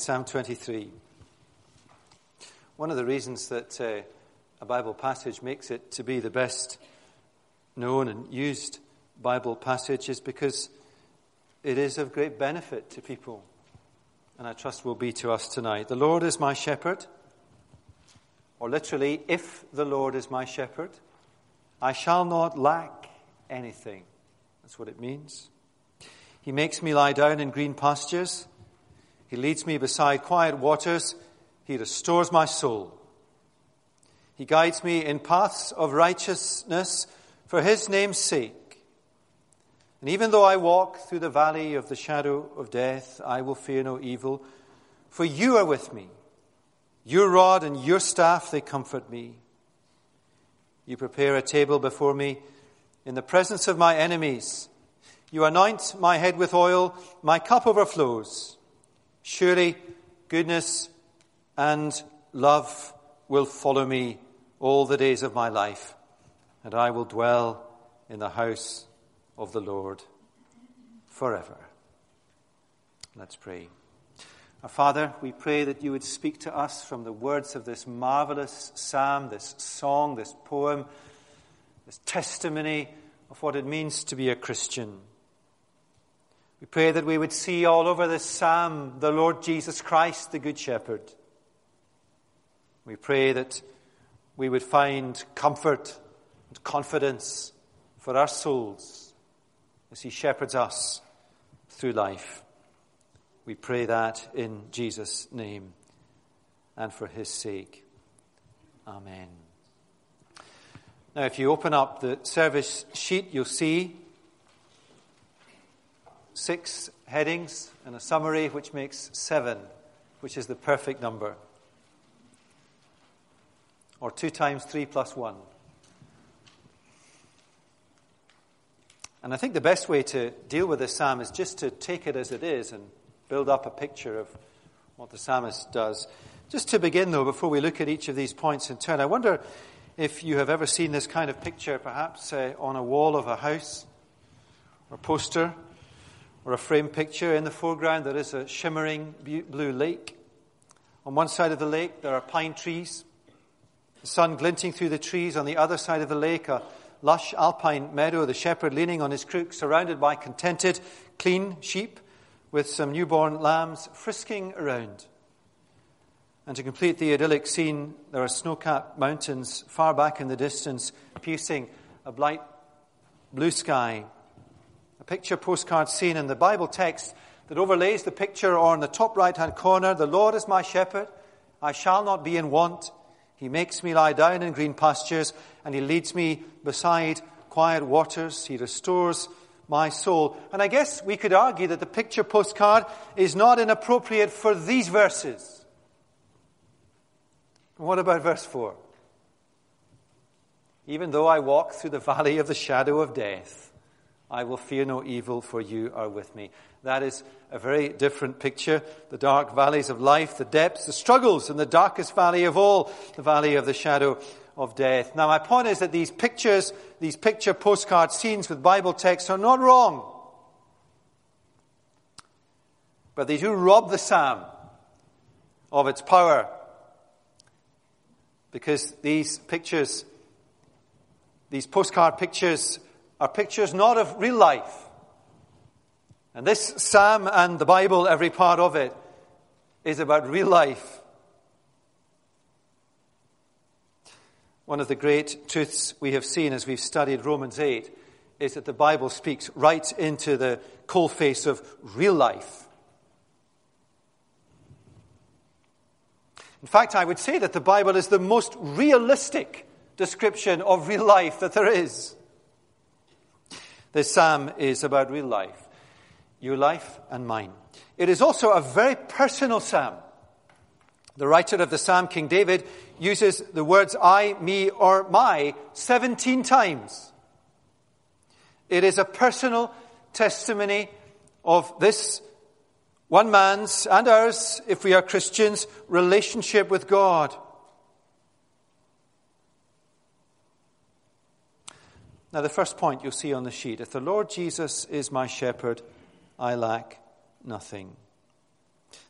Psalm 23. One of the reasons that uh, a Bible passage makes it to be the best known and used Bible passage is because it is of great benefit to people. And I trust will be to us tonight. The Lord is my shepherd. Or literally, if the Lord is my shepherd, I shall not lack anything. That's what it means. He makes me lie down in green pastures. He leads me beside quiet waters. He restores my soul. He guides me in paths of righteousness for his name's sake. And even though I walk through the valley of the shadow of death, I will fear no evil, for you are with me. Your rod and your staff, they comfort me. You prepare a table before me in the presence of my enemies. You anoint my head with oil, my cup overflows. Surely goodness and love will follow me all the days of my life, and I will dwell in the house of the Lord forever. Let's pray. Our Father, we pray that you would speak to us from the words of this marvelous psalm, this song, this poem, this testimony of what it means to be a Christian. We pray that we would see all over this psalm the Lord Jesus Christ, the Good Shepherd. We pray that we would find comfort and confidence for our souls as He shepherds us through life. We pray that in Jesus' name and for His sake. Amen. Now, if you open up the service sheet, you'll see six headings and a summary which makes seven, which is the perfect number. Or two times three plus one. And I think the best way to deal with this psalm is just to take it as it is and build up a picture of what the psalmist does. Just to begin, though, before we look at each of these points in turn, I wonder if you have ever seen this kind of picture, perhaps uh, on a wall of a house or poster or a frame picture. In the foreground, there is a shimmering blue lake. On one side of the lake, there are pine trees, the sun glinting through the trees. On the other side of the lake, a lush alpine meadow, the shepherd leaning on his crook, surrounded by contented, clean sheep with some newborn lambs frisking around. And to complete the idyllic scene, there are snow capped mountains far back in the distance, piercing a bright blue sky picture postcard scene in the Bible text that overlays the picture, or in the top right hand corner, the Lord is my shepherd, I shall not be in want. He makes me lie down in green pastures, and He leads me beside quiet waters. He restores my soul. And I guess we could argue that the picture postcard is not inappropriate for these verses. What about verse 4? Even though I walk through the valley of the shadow of death, I will fear no evil, for you are with me. That is a very different picture. The dark valleys of life, the depths, the struggles, and the darkest valley of all, the valley of the shadow of death. Now, my point is that these pictures, these picture postcard scenes with Bible texts are not wrong. But they do rob the psalm of its power. Because these pictures, these postcard pictures, are pictures not of real life. And this psalm and the Bible, every part of it, is about real life. One of the great truths we have seen as we've studied Romans 8 is that the Bible speaks right into the coalface of real life. In fact, I would say that the Bible is the most realistic description of real life that there is. This psalm is about real life, your life and mine. It is also a very personal psalm. The writer of the psalm, King David, uses the words I, me, or my 17 times. It is a personal testimony of this one man's and ours, if we are Christians, relationship with God. Now, the first point you'll see on the sheet if the Lord Jesus is my shepherd, I lack nothing.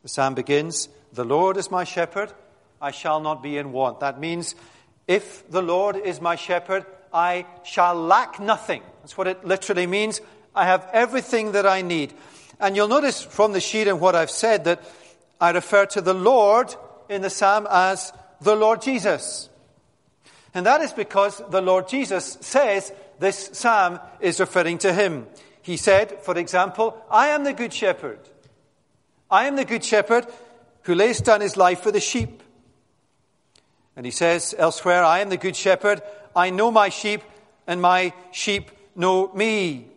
The psalm begins, The Lord is my shepherd, I shall not be in want. That means, if the Lord is my shepherd, I shall lack nothing. That's what it literally means. I have everything that I need. And you'll notice from the sheet and what I've said that I refer to the Lord in the psalm as the Lord Jesus. And that is because the Lord Jesus says this psalm is referring to him. He said, for example, I am the good shepherd. I am the good shepherd who lays down his life for the sheep. And he says elsewhere, I am the good shepherd. I know my sheep, and my sheep know me.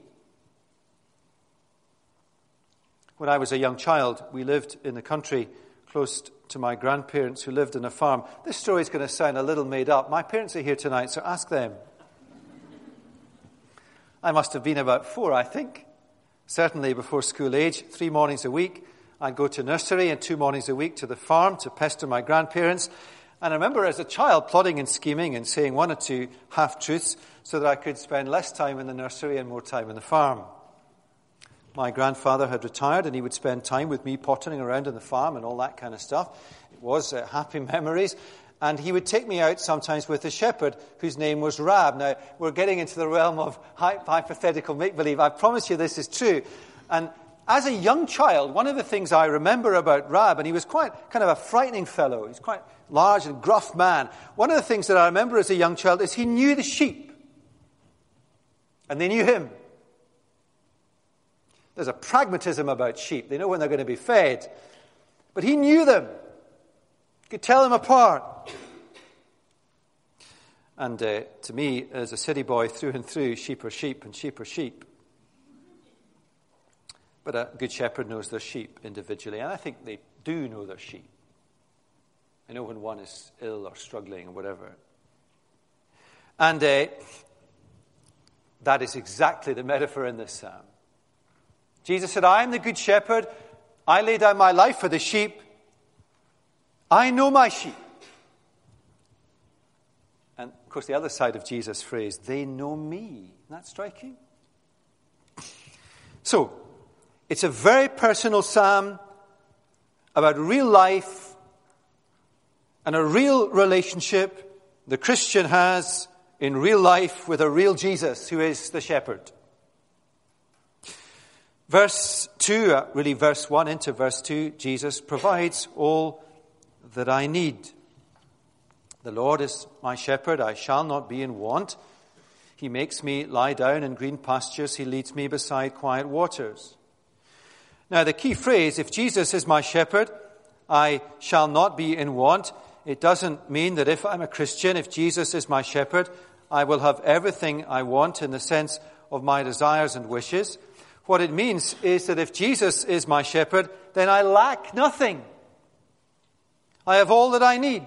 When I was a young child, we lived in the country close to my grandparents who lived on a farm. This story is going to sound a little made up. My parents are here tonight, so ask them. I must have been about four, I think. Certainly before school age, three mornings a week. I'd go to nursery and two mornings a week to the farm to pester my grandparents. And I remember as a child plotting and scheming and saying one or two half truths so that I could spend less time in the nursery and more time in the farm. My grandfather had retired and he would spend time with me pottering around in the farm and all that kind of stuff. It was uh, happy memories. And he would take me out sometimes with a shepherd whose name was Rab. Now, we're getting into the realm of hypothetical make believe. I promise you this is true. And as a young child, one of the things I remember about Rab, and he was quite kind of a frightening fellow, he's quite large and gruff man. One of the things that I remember as a young child is he knew the sheep. And they knew him. There's a pragmatism about sheep. They know when they're going to be fed. But he knew them. Could tell them apart. And uh, to me, as a city boy through and through, sheep are sheep and sheep are sheep. But a good shepherd knows their sheep individually, and I think they do know their sheep. I know when one is ill or struggling or whatever. And uh, that is exactly the metaphor in this psalm. Jesus said, I am the good shepherd. I lay down my life for the sheep. I know my sheep. And of course, the other side of Jesus' phrase, they know me. Isn't that striking? So, it's a very personal psalm about real life and a real relationship the Christian has in real life with a real Jesus who is the shepherd. Verse 2, uh, really verse 1 into verse 2, Jesus provides all that I need. The Lord is my shepherd, I shall not be in want. He makes me lie down in green pastures, He leads me beside quiet waters. Now, the key phrase, if Jesus is my shepherd, I shall not be in want, it doesn't mean that if I'm a Christian, if Jesus is my shepherd, I will have everything I want in the sense of my desires and wishes. What it means is that if Jesus is my shepherd, then I lack nothing. I have all that I need.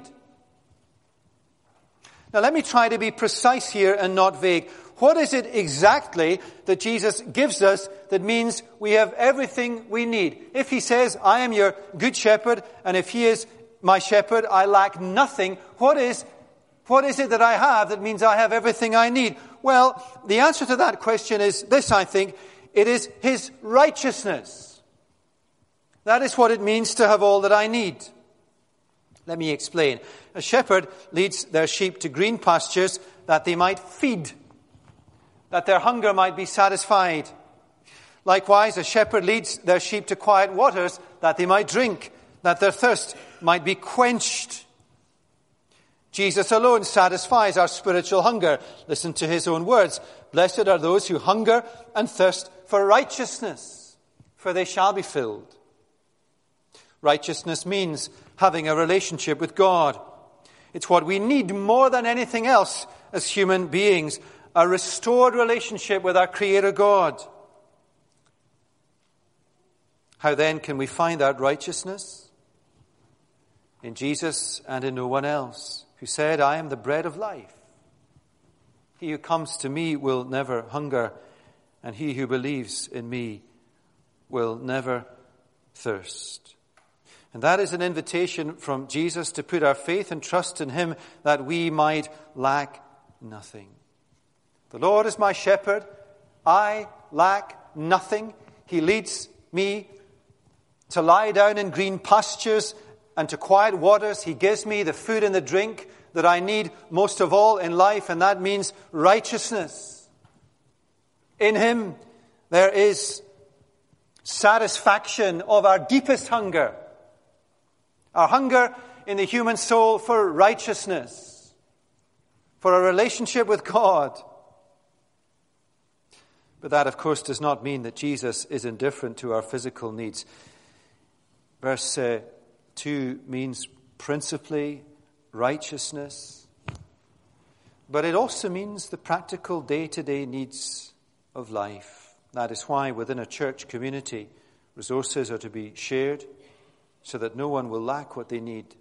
Now, let me try to be precise here and not vague. What is it exactly that Jesus gives us that means we have everything we need? If he says, I am your good shepherd, and if he is my shepherd, I lack nothing, what is, what is it that I have that means I have everything I need? Well, the answer to that question is this, I think. It is his righteousness. That is what it means to have all that I need. Let me explain. A shepherd leads their sheep to green pastures that they might feed that their hunger might be satisfied. Likewise, a shepherd leads their sheep to quiet waters that they might drink, that their thirst might be quenched. Jesus alone satisfies our spiritual hunger. Listen to his own words. Blessed are those who hunger and thirst for righteousness, for they shall be filled. Righteousness means having a relationship with God. It's what we need more than anything else as human beings a restored relationship with our Creator God. How then can we find that righteousness? In Jesus and in no one else, who said, I am the bread of life. He who comes to me will never hunger, and he who believes in me will never thirst. And that is an invitation from Jesus to put our faith and trust in him that we might lack nothing. The Lord is my shepherd. I lack nothing. He leads me to lie down in green pastures and to quiet waters. He gives me the food and the drink that I need most of all in life, and that means righteousness. In Him, there is satisfaction of our deepest hunger. Our hunger in the human soul for righteousness, for a relationship with God. But that, of course, does not mean that Jesus is indifferent to our physical needs. Verse uh, 2 means principally righteousness, but it also means the practical day to day needs of life. That is why within a church community, resources are to be shared so that no one will lack what they need.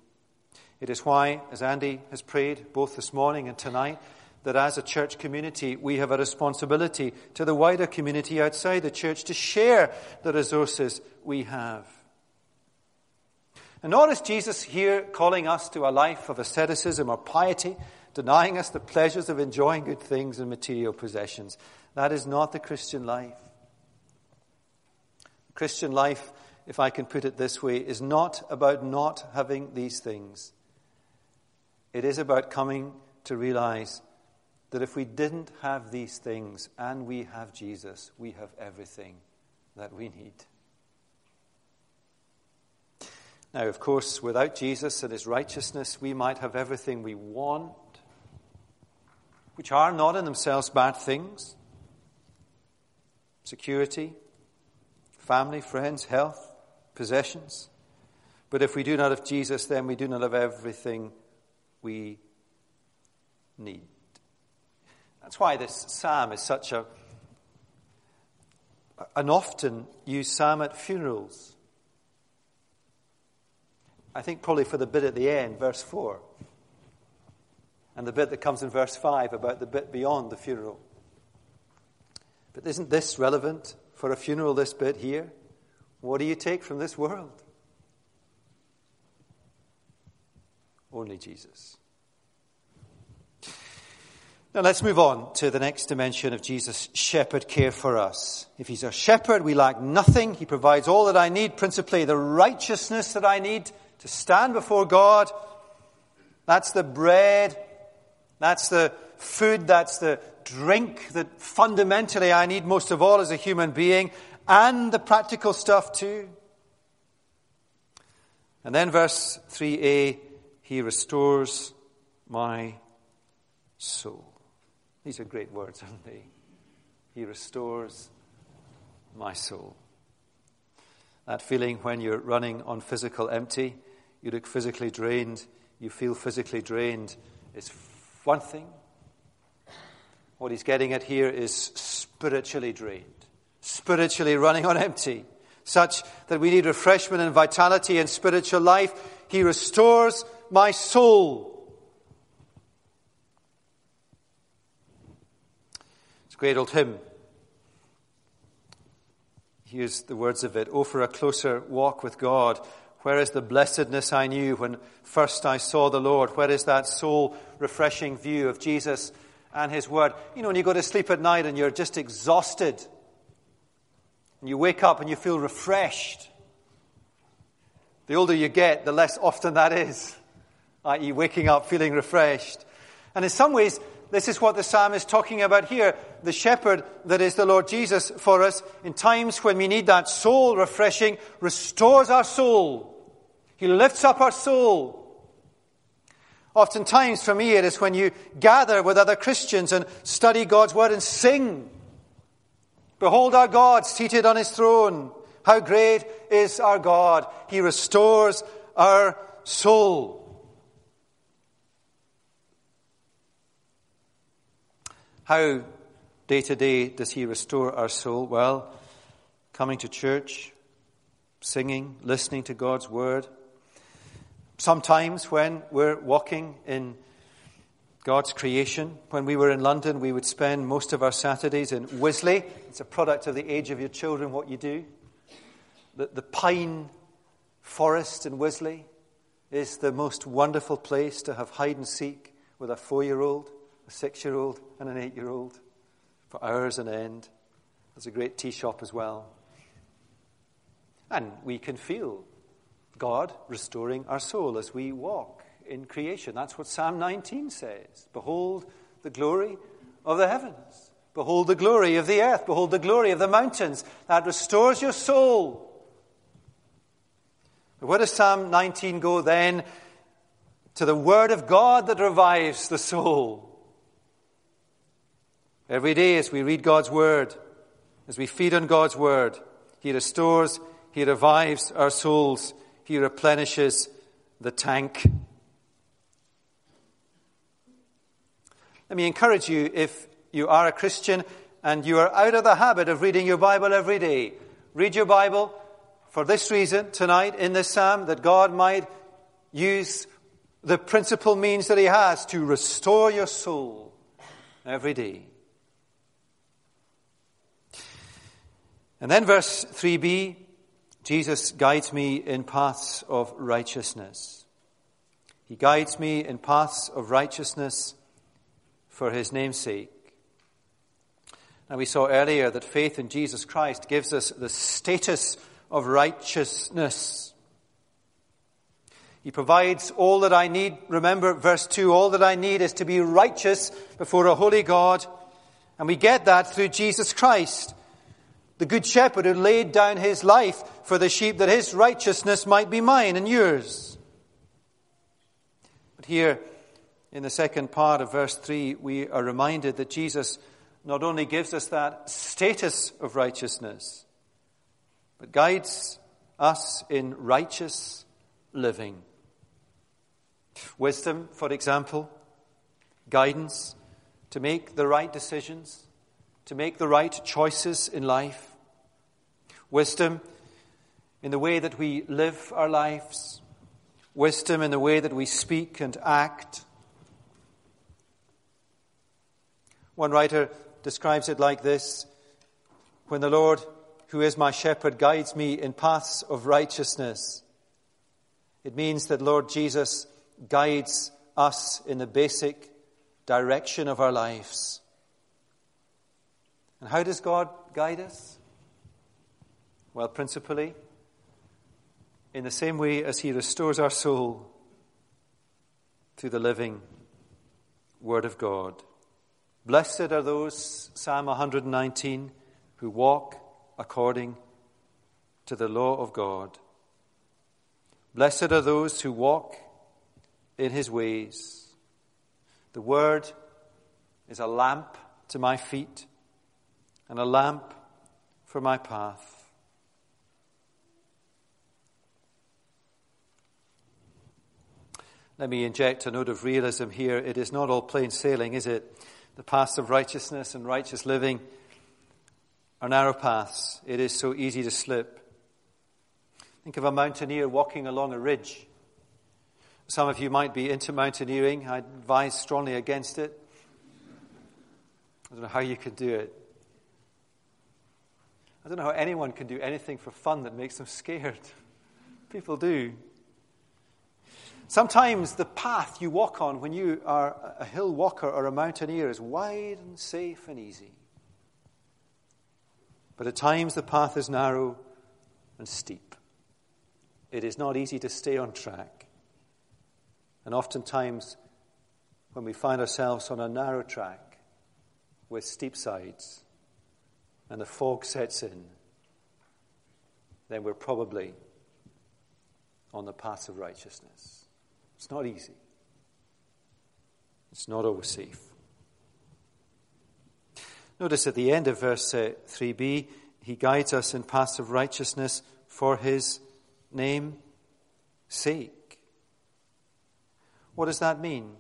It is why, as Andy has prayed both this morning and tonight, that as a church community, we have a responsibility to the wider community outside the church to share the resources we have. And nor is Jesus here calling us to a life of asceticism or piety, denying us the pleasures of enjoying good things and material possessions. That is not the Christian life. Christian life, if I can put it this way, is not about not having these things. It is about coming to realize that if we didn't have these things and we have Jesus, we have everything that we need. Now, of course, without Jesus and his righteousness, we might have everything we want, which are not in themselves bad things security, family, friends, health, possessions. But if we do not have Jesus, then we do not have everything we need. That's why this psalm is such a an often used psalm at funerals. I think probably for the bit at the end, verse 4, and the bit that comes in verse 5 about the bit beyond the funeral. But isn't this relevant for a funeral, this bit here? What do you take from this world? Only Jesus. Now let's move on to the next dimension of Jesus' shepherd care for us. If he's a shepherd, we lack nothing. He provides all that I need, principally the righteousness that I need to stand before God. That's the bread. That's the food. That's the drink that fundamentally I need most of all as a human being. And the practical stuff too. And then verse 3a, he restores my soul. These are great words, aren't they? He restores my soul. That feeling when you're running on physical empty, you look physically drained, you feel physically drained, is one thing. What he's getting at here is spiritually drained, spiritually running on empty, such that we need refreshment and vitality in spiritual life. He restores my soul. It's a great old hymn. Here's the words of it. Oh, for a closer walk with God. Where is the blessedness I knew when first I saw the Lord? Where is that soul refreshing view of Jesus and His Word? You know, when you go to sleep at night and you're just exhausted, and you wake up and you feel refreshed. The older you get, the less often that is, i.e., waking up feeling refreshed. And in some ways, this is what the psalm is talking about here. The shepherd that is the Lord Jesus for us in times when we need that soul refreshing restores our soul. He lifts up our soul. Oftentimes for me it is when you gather with other Christians and study God's word and sing. Behold our God seated on his throne. How great is our God. He restores our soul. How day to day does He restore our soul? Well, coming to church, singing, listening to God's Word. Sometimes when we're walking in God's creation. When we were in London, we would spend most of our Saturdays in Wisley. It's a product of the age of your children, what you do. The, the pine forest in Wisley is the most wonderful place to have hide and seek with a four year old a six year old and an eight year old for hours on end. There's a great tea shop as well. And we can feel God restoring our soul as we walk in creation. That's what Psalm 19 says. Behold the glory of the heavens. Behold the glory of the earth. Behold the glory of the mountains. That restores your soul. But where does Psalm 19 go then? To the Word of God that revives the soul. Every day as we read God's Word, as we feed on God's Word, He restores, He revives our souls, He replenishes the tank. Let me encourage you if you are a Christian and you are out of the habit of reading your Bible every day, read your Bible for this reason tonight in this psalm that God might use the principal means that He has to restore your soul every day. And then verse 3b Jesus guides me in paths of righteousness. He guides me in paths of righteousness for his name's sake. Now, we saw earlier that faith in Jesus Christ gives us the status of righteousness. He provides all that I need. Remember, verse 2 all that I need is to be righteous before a holy God. And we get that through Jesus Christ, the Good Shepherd who laid down his life for the sheep that his righteousness might be mine and yours. But here, in the second part of verse 3, we are reminded that Jesus not only gives us that status of righteousness, but guides us in righteous living. Wisdom, for example, guidance to make the right decisions, to make the right choices in life. Wisdom in the way that we live our lives. Wisdom in the way that we speak and act. One writer describes it like this When the Lord, who is my shepherd, guides me in paths of righteousness, it means that Lord Jesus guides us in the basic direction of our lives. And how does God guide us? Well, principally, in the same way as He restores our soul through the living Word of God. Blessed are those, Psalm 119, who walk according to the law of God. Blessed are those who walk in his ways. The word is a lamp to my feet and a lamp for my path. Let me inject a note of realism here. It is not all plain sailing, is it? The paths of righteousness and righteous living are narrow paths. It is so easy to slip. Think of a mountaineer walking along a ridge. Some of you might be into mountaineering. I advise strongly against it. I don't know how you could do it. I don't know how anyone can do anything for fun that makes them scared. People do. Sometimes the path you walk on when you are a hill walker or a mountaineer is wide and safe and easy. But at times the path is narrow and steep. It is not easy to stay on track. And oftentimes, when we find ourselves on a narrow track with steep sides and the fog sets in, then we're probably on the path of righteousness. It's not easy. It's not always safe. Notice at the end of verse uh, 3b, he guides us in paths of righteousness for his name's sake. What does that mean?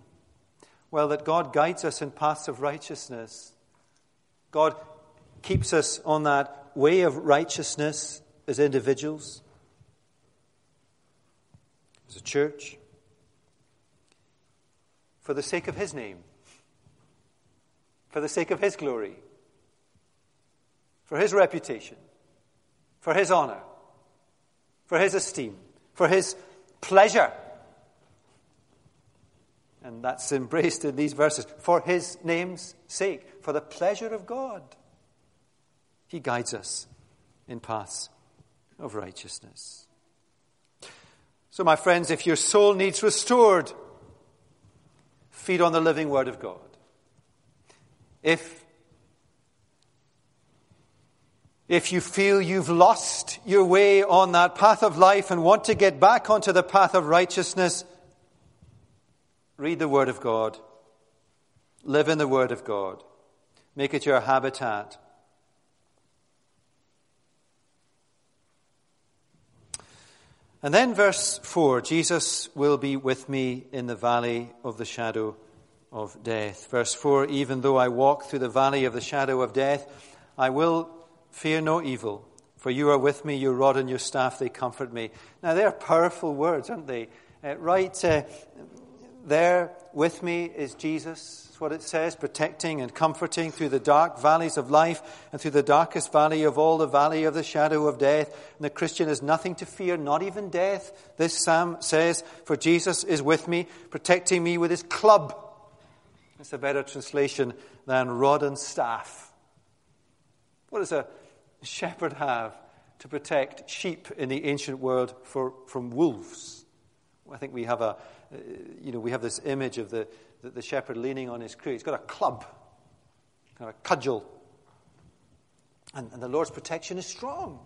Well, that God guides us in paths of righteousness. God keeps us on that way of righteousness as individuals, as a church for the sake of His name, for the sake of His glory, for His reputation, for His honor, for His esteem, for His pleasure. And that's embraced in these verses. For His name's sake, for the pleasure of God. He guides us in paths of righteousness. So, my friends, if your soul needs restored, feed on the living Word of God. If, if you feel you've lost your way on that path of life and want to get back onto the path of righteousness, read the Word of God. Live in the Word of God. Make it your habitat. And then, verse 4 Jesus will be with me in the valley of the shadow of death. Verse 4 Even though I walk through the valley of the shadow of death, I will fear no evil, for you are with me, your rod and your staff, they comfort me. Now, they're powerful words, aren't they? Uh, right uh, there with me is Jesus That's what it says, protecting and comforting through the dark valleys of life and through the darkest valley of all, the valley of the shadow of death. And the Christian has nothing to fear, not even death. This psalm says, For Jesus is with me, protecting me with his club. It's a better translation than rod and staff. What does a shepherd have to protect sheep in the ancient world for, from wolves? I think we have a, you know, we have this image of the, the, the shepherd leaning on his crook. He's got a club, kind of a cudgel. And, and the Lord's protection is strong.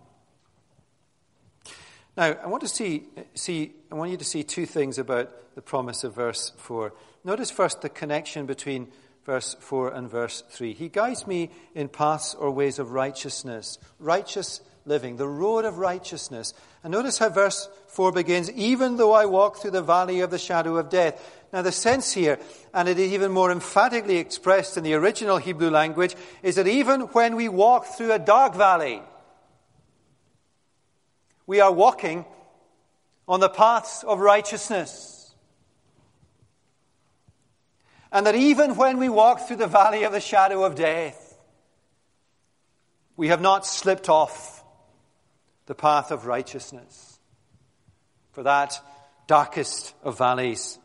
Now, I want to see, see, I want you to see two things about the promise of verse 4. Notice first the connection between verse 4 and verse 3. He guides me in paths or ways of righteousness, righteous living, the road of righteousness. And notice how verse 4 begins, even though I walk through the valley of the shadow of death. Now, the sense here, and it is even more emphatically expressed in the original Hebrew language, is that even when we walk through a dark valley, we are walking on the paths of righteousness. And that even when we walk through the valley of the shadow of death, we have not slipped off the path of righteousness. For that darkest of valleys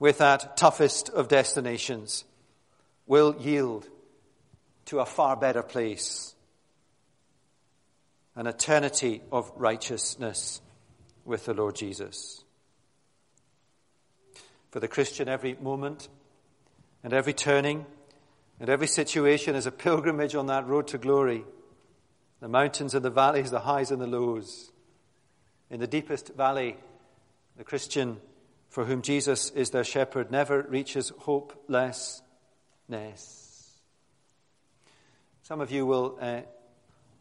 with that toughest of destinations will yield to a far better place an eternity of righteousness with the Lord Jesus. For the Christian, every moment and every turning and every situation is a pilgrimage on that road to glory. The mountains and the valleys, the highs and the lows. In the deepest valley, the Christian for whom Jesus is their shepherd, never reaches hopelessness. Some of you will uh,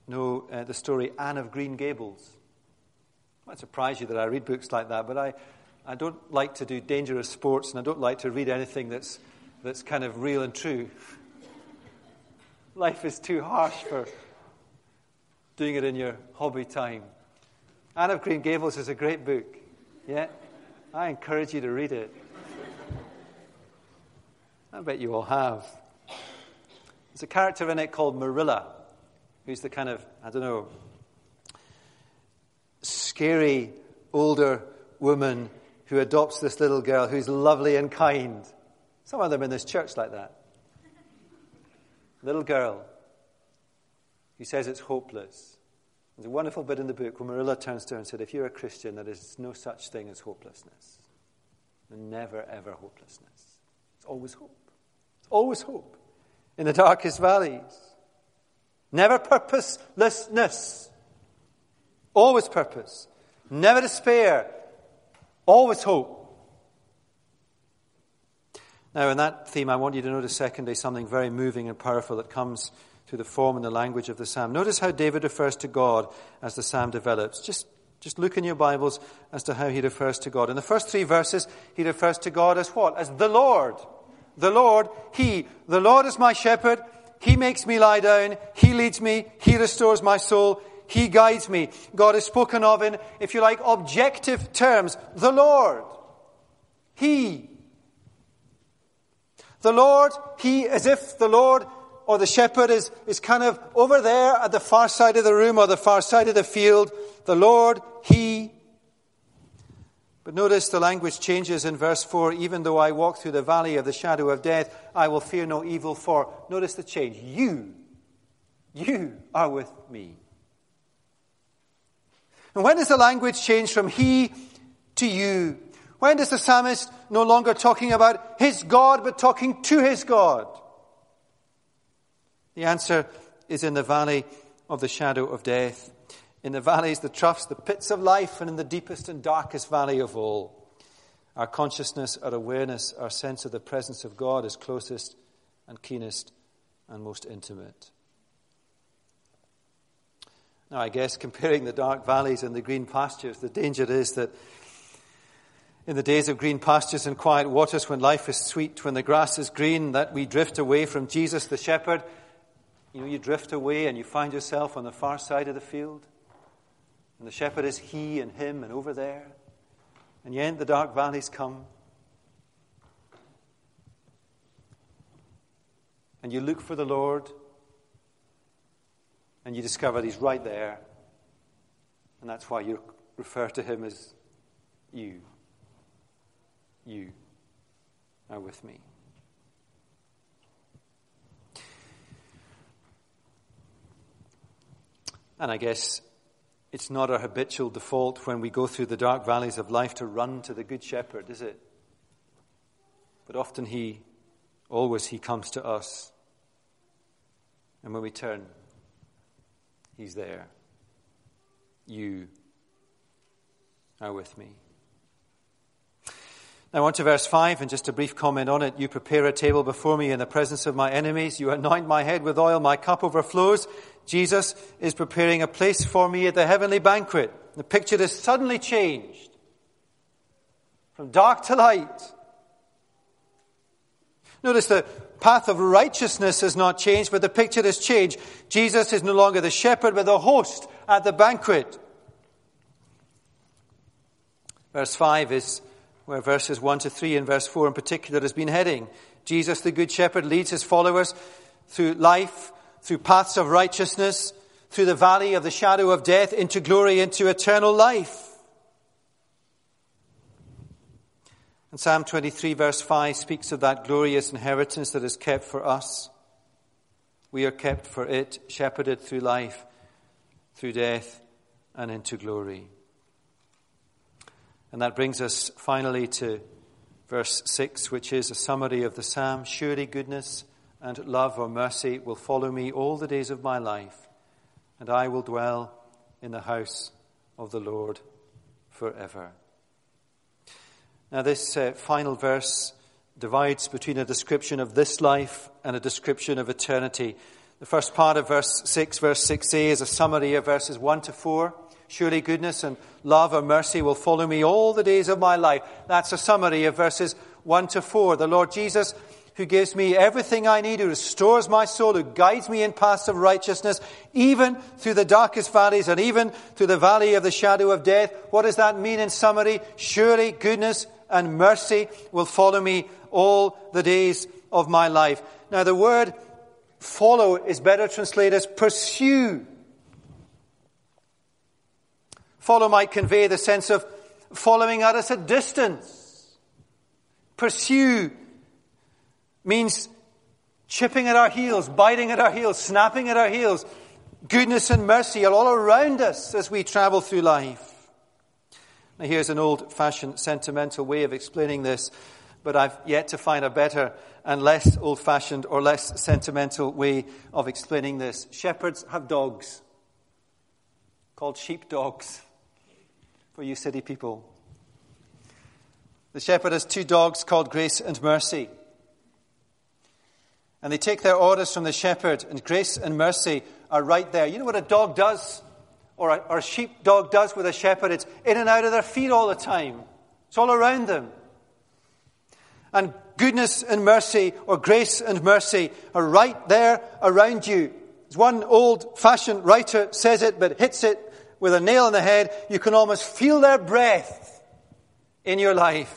know uh, the story Anne of Green Gables. It might surprise you that I read books like that, but I, I don't like to do dangerous sports and I don't like to read anything that's, that's kind of real and true. Life is too harsh for doing it in your hobby time. Anne of Green Gables is a great book. Yeah? I encourage you to read it. I bet you all have. There's a character in it called Marilla, who's the kind of, I don't know, scary older woman who adopts this little girl who's lovely and kind. Some of them in this church like that. Little girl who says it's hopeless. There's a wonderful bit in the book where Marilla turns to her and said, If you're a Christian, there is no such thing as hopelessness. Never, ever hopelessness. It's always hope. It's always hope in the darkest valleys. Never purposelessness. Always purpose. Never despair. Always hope. Now, in that theme, I want you to notice, secondly, something very moving and powerful that comes through the form and the language of the psalm. Notice how David refers to God as the psalm develops. Just, just look in your Bibles as to how he refers to God. In the first three verses, he refers to God as what? As the Lord. The Lord, He. The Lord is my shepherd. He makes me lie down. He leads me. He restores my soul. He guides me. God is spoken of in, if you like, objective terms. The Lord. He. The Lord, He, as if the Lord or the shepherd is, is kind of over there at the far side of the room or the far side of the field. The Lord, He. But notice the language changes in verse 4 even though I walk through the valley of the shadow of death, I will fear no evil, for notice the change. You, you are with me. And when does the language change from he to you? When does the psalmist no longer talking about his God, but talking to his God? The answer is in the valley of the shadow of death. In the valleys, the troughs, the pits of life, and in the deepest and darkest valley of all. Our consciousness, our awareness, our sense of the presence of God is closest and keenest and most intimate. Now, I guess comparing the dark valleys and the green pastures, the danger is that in the days of green pastures and quiet waters, when life is sweet, when the grass is green, that we drift away from Jesus the shepherd. You know, you drift away and you find yourself on the far side of the field. And the shepherd is he and him and over there. And yet the dark valleys come. And you look for the Lord and you discover He's right there. And that's why you refer to Him as you. You are with me. And I guess it's not our habitual default when we go through the dark valleys of life to run to the Good Shepherd, is it? But often He, always He comes to us. And when we turn, He's there. You are with me. Now, on to verse 5, and just a brief comment on it. You prepare a table before me in the presence of my enemies. You anoint my head with oil. My cup overflows. Jesus is preparing a place for me at the heavenly banquet. The picture is suddenly changed from dark to light. Notice the path of righteousness has not changed, but the picture has changed. Jesus is no longer the shepherd, but the host at the banquet. Verse 5 is where verses 1 to 3 and verse 4 in particular has been heading. Jesus, the Good Shepherd, leads his followers through life, through paths of righteousness, through the valley of the shadow of death, into glory, into eternal life. And Psalm 23, verse 5, speaks of that glorious inheritance that is kept for us. We are kept for it, shepherded through life, through death, and into glory. And that brings us finally to verse 6, which is a summary of the psalm Surely goodness and love or mercy will follow me all the days of my life, and I will dwell in the house of the Lord forever. Now, this uh, final verse divides between a description of this life and a description of eternity. The first part of verse 6, verse 6a, is a summary of verses 1 to 4. Surely goodness and love or mercy will follow me all the days of my life. That's a summary of verses 1 to 4. The Lord Jesus, who gives me everything I need, who restores my soul, who guides me in paths of righteousness, even through the darkest valleys and even through the valley of the shadow of death. What does that mean in summary? Surely goodness and mercy will follow me all the days of my life. Now, the word follow is better translated as pursue. Follow might convey the sense of following at us a distance. Pursue means chipping at our heels, biting at our heels, snapping at our heels. Goodness and mercy are all around us as we travel through life. Now, here's an old fashioned sentimental way of explaining this, but I've yet to find a better and less old fashioned or less sentimental way of explaining this. Shepherds have dogs called sheep dogs for you city people. The shepherd has two dogs called Grace and Mercy. And they take their orders from the shepherd, and grace and mercy are right there. You know what a dog does? or a, or a sheepdog does with a shepherd. It's in and out of their feet all the time, it's all around them. And goodness and mercy, or grace and mercy, are right there around you. As one old fashioned writer says it, but hits it with a nail in the head, you can almost feel their breath in your life.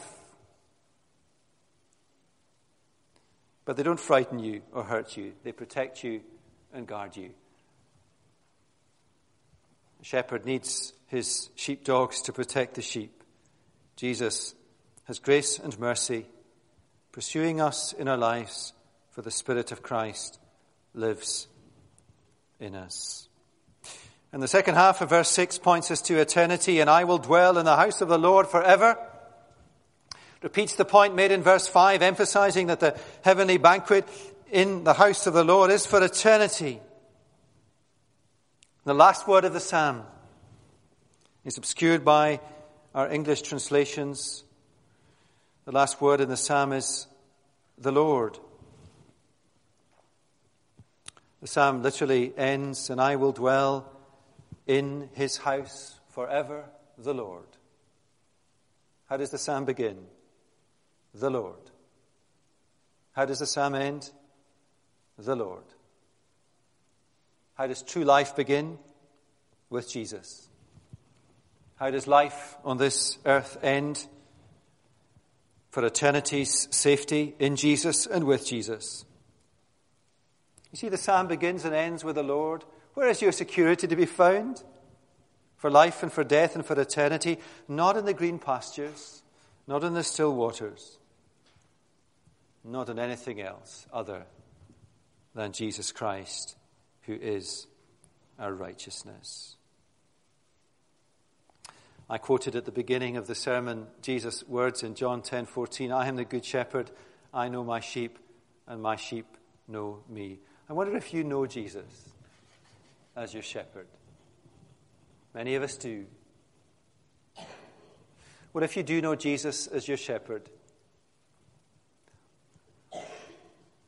But they don't frighten you or hurt you, they protect you and guard you. The shepherd needs his sheepdogs to protect the sheep. Jesus has grace and mercy, pursuing us in our lives, for the Spirit of Christ lives in us. And the second half of verse 6 points us to eternity, and I will dwell in the house of the Lord forever. Repeats the point made in verse 5, emphasizing that the heavenly banquet in the house of the Lord is for eternity. The last word of the psalm is obscured by our English translations. The last word in the psalm is the Lord. The psalm literally ends, and I will dwell in his house forever, the Lord. How does the psalm begin? The Lord. How does the psalm end? The Lord. How does true life begin? With Jesus. How does life on this earth end? For eternity's safety in Jesus and with Jesus. You see, the psalm begins and ends with the Lord. Where is your security to be found? For life and for death and for eternity, not in the green pastures, not in the still waters, not in anything else other than Jesus Christ, who is our righteousness. I quoted at the beginning of the sermon Jesus' words in John 10:14, "I am the good shepherd, I know my sheep, and my sheep know me." I wonder if you know Jesus as your shepherd. Many of us do. What if you do know Jesus as your shepherd,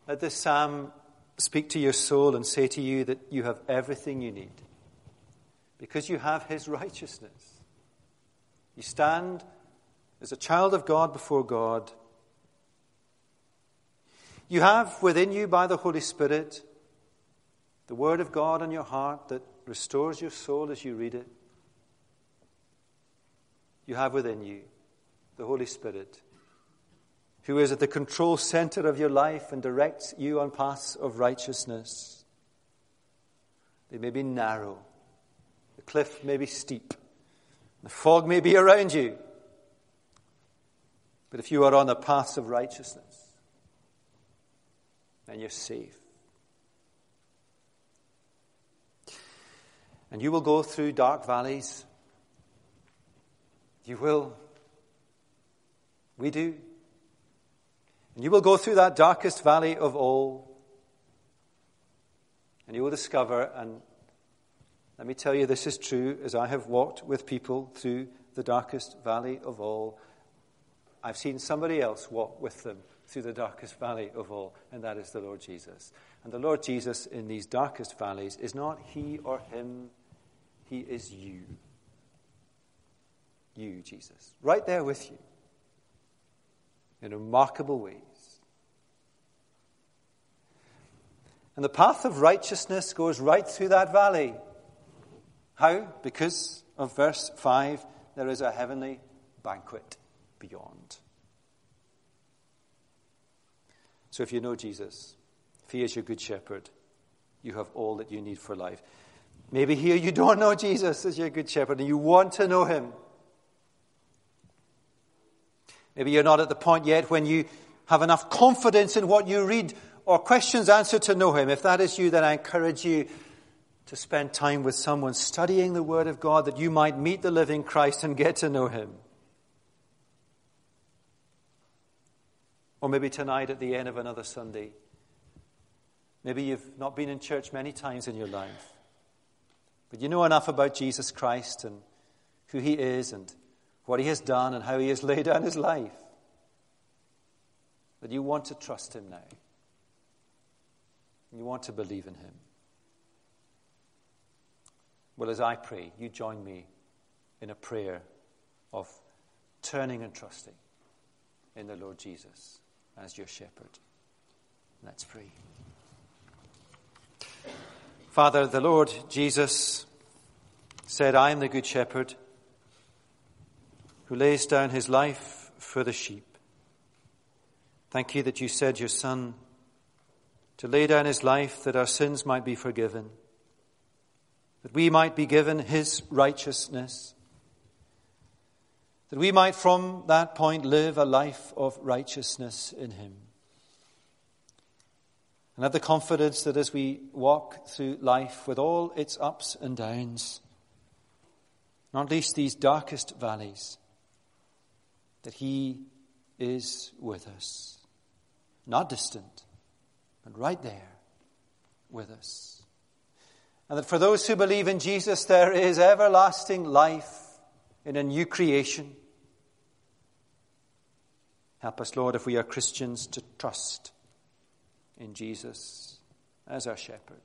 let this psalm speak to your soul and say to you that you have everything you need because you have his righteousness. You stand as a child of God before God. You have within you, by the Holy Spirit, the Word of God in your heart that restores your soul as you read it. You have within you the Holy Spirit, who is at the control center of your life and directs you on paths of righteousness. They may be narrow, the cliff may be steep, the fog may be around you. But if you are on the paths of righteousness, then you're safe. And you will go through dark valleys. You will. We do. And you will go through that darkest valley of all. And you will discover, and let me tell you, this is true as I have walked with people through the darkest valley of all. I've seen somebody else walk with them through the darkest valley of all, and that is the Lord Jesus. And the Lord Jesus in these darkest valleys is not he or him he is you. You, Jesus. Right there with you. In remarkable ways. And the path of righteousness goes right through that valley. How? Because of verse 5 there is a heavenly banquet beyond. So if you know Jesus, if he is your good shepherd, you have all that you need for life. Maybe here you don't know Jesus as your good shepherd and you want to know him. Maybe you're not at the point yet when you have enough confidence in what you read or questions answered to know him. If that is you, then I encourage you to spend time with someone studying the Word of God that you might meet the living Christ and get to know him. Or maybe tonight at the end of another Sunday. Maybe you've not been in church many times in your life. But you know enough about Jesus Christ and who he is and what he has done and how he has laid down his life that you want to trust him now. You want to believe in him. Well, as I pray, you join me in a prayer of turning and trusting in the Lord Jesus as your shepherd. Let's pray. Father, the Lord Jesus said, I am the good shepherd who lays down his life for the sheep. Thank you that you said your Son to lay down his life that our sins might be forgiven, that we might be given his righteousness, that we might from that point live a life of righteousness in him. And have the confidence that as we walk through life with all its ups and downs, not least these darkest valleys, that He is with us, not distant, but right there with us. And that for those who believe in Jesus, there is everlasting life in a new creation. Help us, Lord, if we are Christians, to trust in Jesus as our shepherd.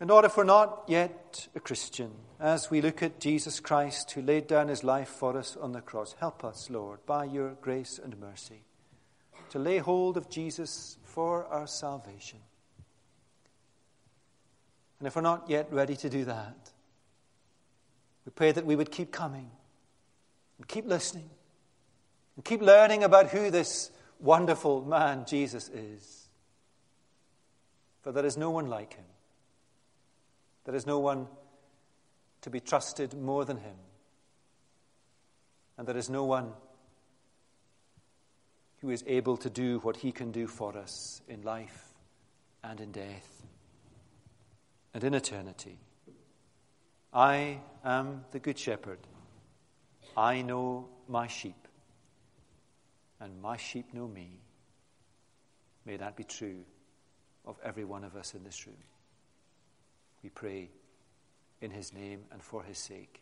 And Lord, if we're not yet a Christian, as we look at Jesus Christ who laid down his life for us on the cross, help us, Lord, by your grace and mercy, to lay hold of Jesus for our salvation. And if we're not yet ready to do that, we pray that we would keep coming and keep listening and keep learning about who this wonderful man Jesus is. For there is no one like him. There is no one to be trusted more than him. And there is no one who is able to do what he can do for us in life and in death and in eternity. I am the Good Shepherd. I know my sheep, and my sheep know me. May that be true of every one of us in this room. We pray in his name and for his sake.